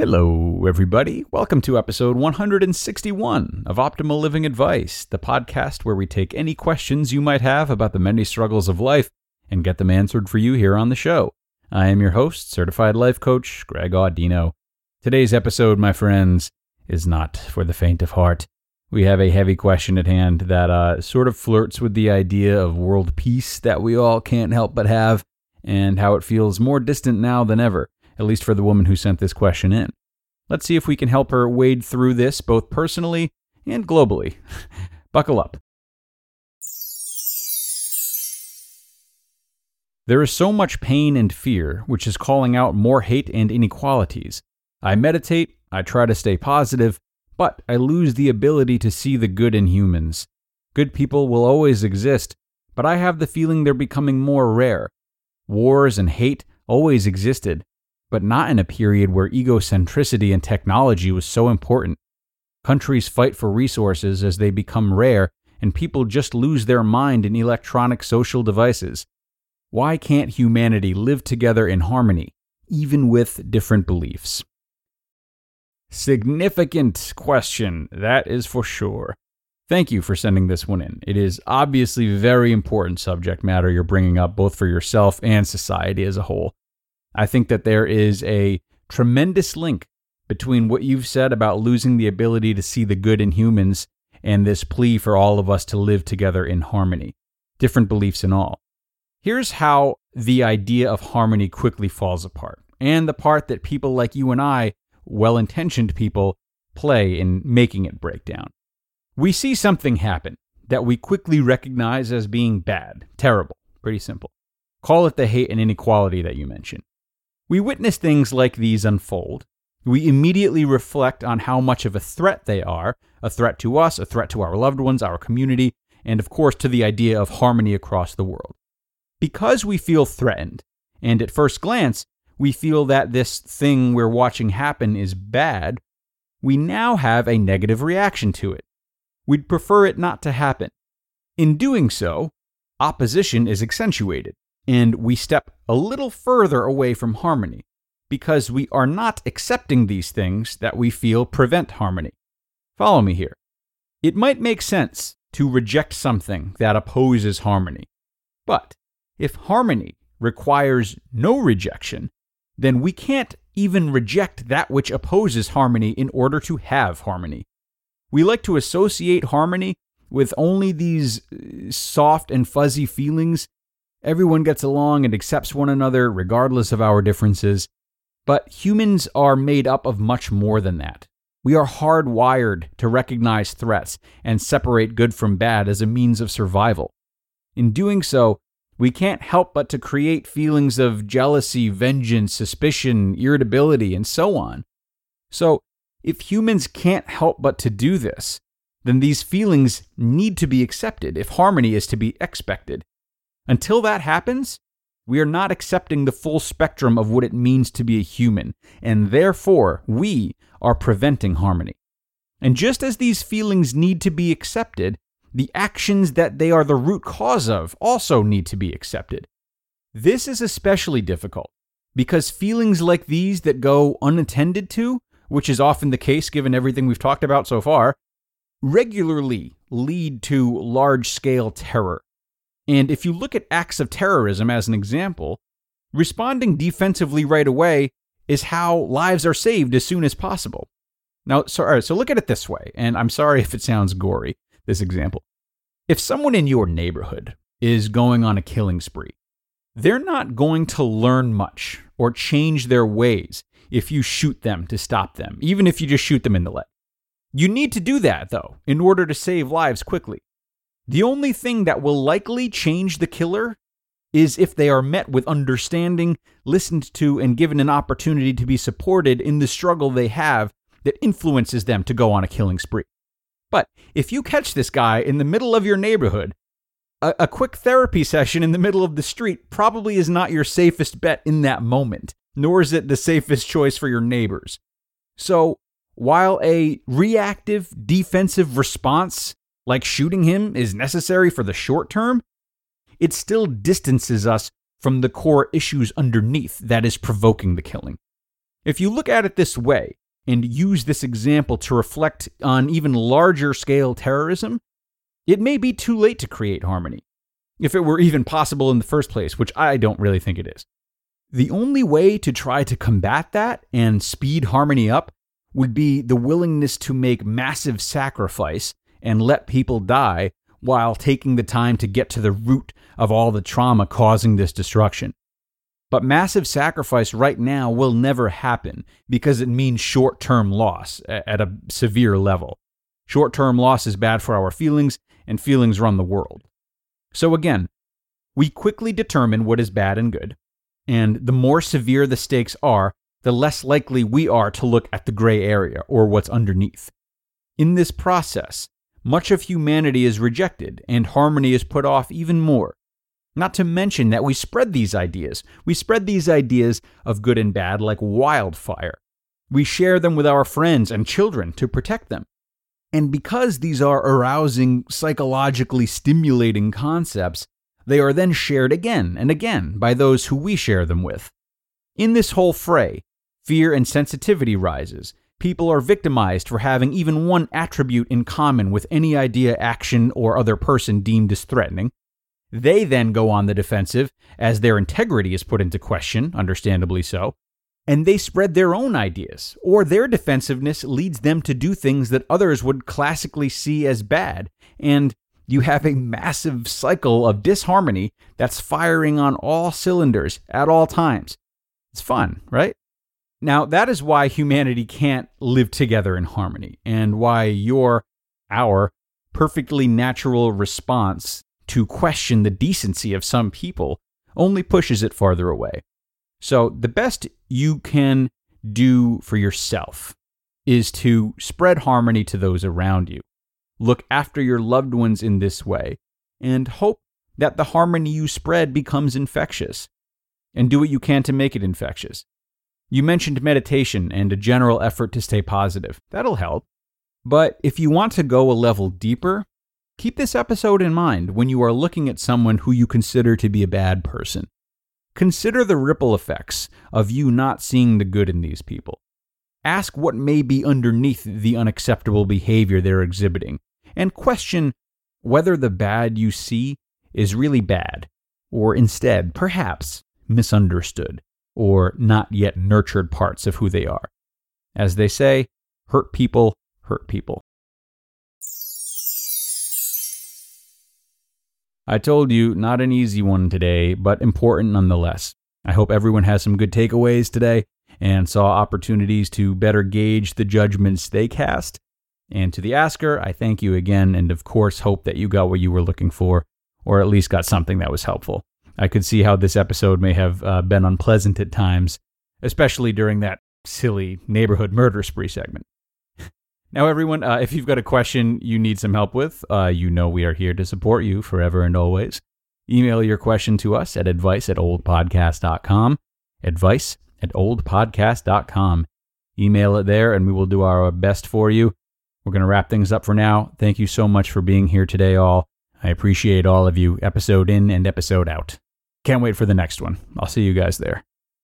Hello, everybody. Welcome to episode 161 of Optimal Living Advice, the podcast where we take any questions you might have about the many struggles of life and get them answered for you here on the show. I am your host, certified life coach, Greg Audino. Today's episode, my friends, is not for the faint of heart. We have a heavy question at hand that uh, sort of flirts with the idea of world peace that we all can't help but have, and how it feels more distant now than ever at least for the woman who sent this question in. Let's see if we can help her wade through this both personally and globally. Buckle up. There is so much pain and fear, which is calling out more hate and inequalities. I meditate, I try to stay positive, but I lose the ability to see the good in humans. Good people will always exist, but I have the feeling they're becoming more rare. Wars and hate always existed, but not in a period where egocentricity and technology was so important. Countries fight for resources as they become rare, and people just lose their mind in electronic social devices. Why can't humanity live together in harmony, even with different beliefs? Significant question, that is for sure. Thank you for sending this one in. It is obviously very important subject matter you're bringing up both for yourself and society as a whole. I think that there is a tremendous link between what you've said about losing the ability to see the good in humans and this plea for all of us to live together in harmony, different beliefs and all. Here's how the idea of harmony quickly falls apart, and the part that people like you and I, well intentioned people, play in making it break down. We see something happen that we quickly recognize as being bad, terrible, pretty simple. Call it the hate and inequality that you mentioned. We witness things like these unfold. We immediately reflect on how much of a threat they are a threat to us, a threat to our loved ones, our community, and of course to the idea of harmony across the world. Because we feel threatened, and at first glance, we feel that this thing we're watching happen is bad, we now have a negative reaction to it. We'd prefer it not to happen. In doing so, opposition is accentuated and we step a little further away from harmony because we are not accepting these things that we feel prevent harmony. Follow me here. It might make sense to reject something that opposes harmony, but if harmony requires no rejection, then we can't even reject that which opposes harmony in order to have harmony. We like to associate harmony with only these uh, soft and fuzzy feelings Everyone gets along and accepts one another regardless of our differences. But humans are made up of much more than that. We are hardwired to recognize threats and separate good from bad as a means of survival. In doing so, we can't help but to create feelings of jealousy, vengeance, suspicion, irritability, and so on. So, if humans can't help but to do this, then these feelings need to be accepted if harmony is to be expected. Until that happens, we are not accepting the full spectrum of what it means to be a human, and therefore we are preventing harmony. And just as these feelings need to be accepted, the actions that they are the root cause of also need to be accepted. This is especially difficult because feelings like these that go unattended to, which is often the case given everything we've talked about so far, regularly lead to large scale terror and if you look at acts of terrorism as an example, responding defensively right away is how lives are saved as soon as possible. Now, so, so look at it this way, and I'm sorry if it sounds gory, this example. If someone in your neighborhood is going on a killing spree, they're not going to learn much or change their ways if you shoot them to stop them, even if you just shoot them in the leg. You need to do that, though, in order to save lives quickly. The only thing that will likely change the killer is if they are met with understanding, listened to, and given an opportunity to be supported in the struggle they have that influences them to go on a killing spree. But if you catch this guy in the middle of your neighborhood, a, a, quick therapy session in the middle of the street probably is not your safest bet in that moment, nor is it the safest choice for your neighbors. So, while a reactive defensive response like shooting him is necessary for the short term, it still distances us from the core issues underneath that is provoking the killing. If you look at it this way and use this example to reflect on even larger scale terrorism, it may be too late to create harmony, if it were even possible in the first place, which I don't really think it is. The only way to try to combat that and speed harmony up would be the willingness to make massive sacrifice and let people die while taking the time to get to the root of all the trauma causing this destruction. But massive sacrifice right now will never happen because it means short term loss at a severe level. Short term loss is bad for our feelings, and feelings run the world. So again, we quickly determine what is bad and good, and the more severe the stakes are, the less likely we are to look at the gray area or what's underneath. In this process, much of humanity is rejected and harmony is put off even more. Not to mention that we spread these ideas. We spread these ideas of good and bad like wildfire. We share them with our friends and children to protect them. And because these are arousing, psychologically stimulating concepts, they are then shared again and again by those who we share them with. In this whole fray, fear and sensitivity rises. People are victimized for having even one attribute in common with any idea, action, or other person deemed as threatening. They then go on the defensive as their integrity is put into question, understandably so, and they spread their own ideas, or their defensiveness leads them to do things that others would classically see as bad, and you have a massive cycle of disharmony that's firing on all cylinders at all times. It's fun, right? Now, that is why humanity can't live together in harmony, and why your, our, perfectly natural response to question the decency of some people only pushes it farther away. So, the best you can do for yourself is to spread harmony to those around you. Look after your loved ones in this way, and hope that the harmony you spread becomes infectious. And do what you can to make it infectious. You mentioned meditation and a general effort to stay positive. That'll help. But if you want to go a level deeper, Keep this episode in mind when you are looking at someone who you consider to be a bad person. Consider the ripple effects of you not seeing the good in these people. Ask what may be underneath the unacceptable behavior they're exhibiting, and question whether the bad you see is really bad, or instead, perhaps, misunderstood, or not yet nurtured parts of who they are. As they say, hurt people hurt people. I told you, not an easy one today, but important nonetheless. I hope everyone has some good takeaways today and saw opportunities to better gauge the judgments they cast. And to the asker, I thank you again, and of course, hope that you got what you were looking for, or at least got something that was helpful. I could see how this episode may have uh, been unpleasant at times, especially during that silly neighborhood murder spree segment. Now, everyone, uh, if you've got a question you need some help with, uh, you know we are here to support you forever and always. Email your question to us at advice at olapodcast.com. Advice at olapodcast.com. Email it there and we will do our best for you. We're going to wrap things up for now. Thank you so much for being here today, all. I appreciate all of you, episode in and episode out. Can't wait for the next one. I'll see you guys there.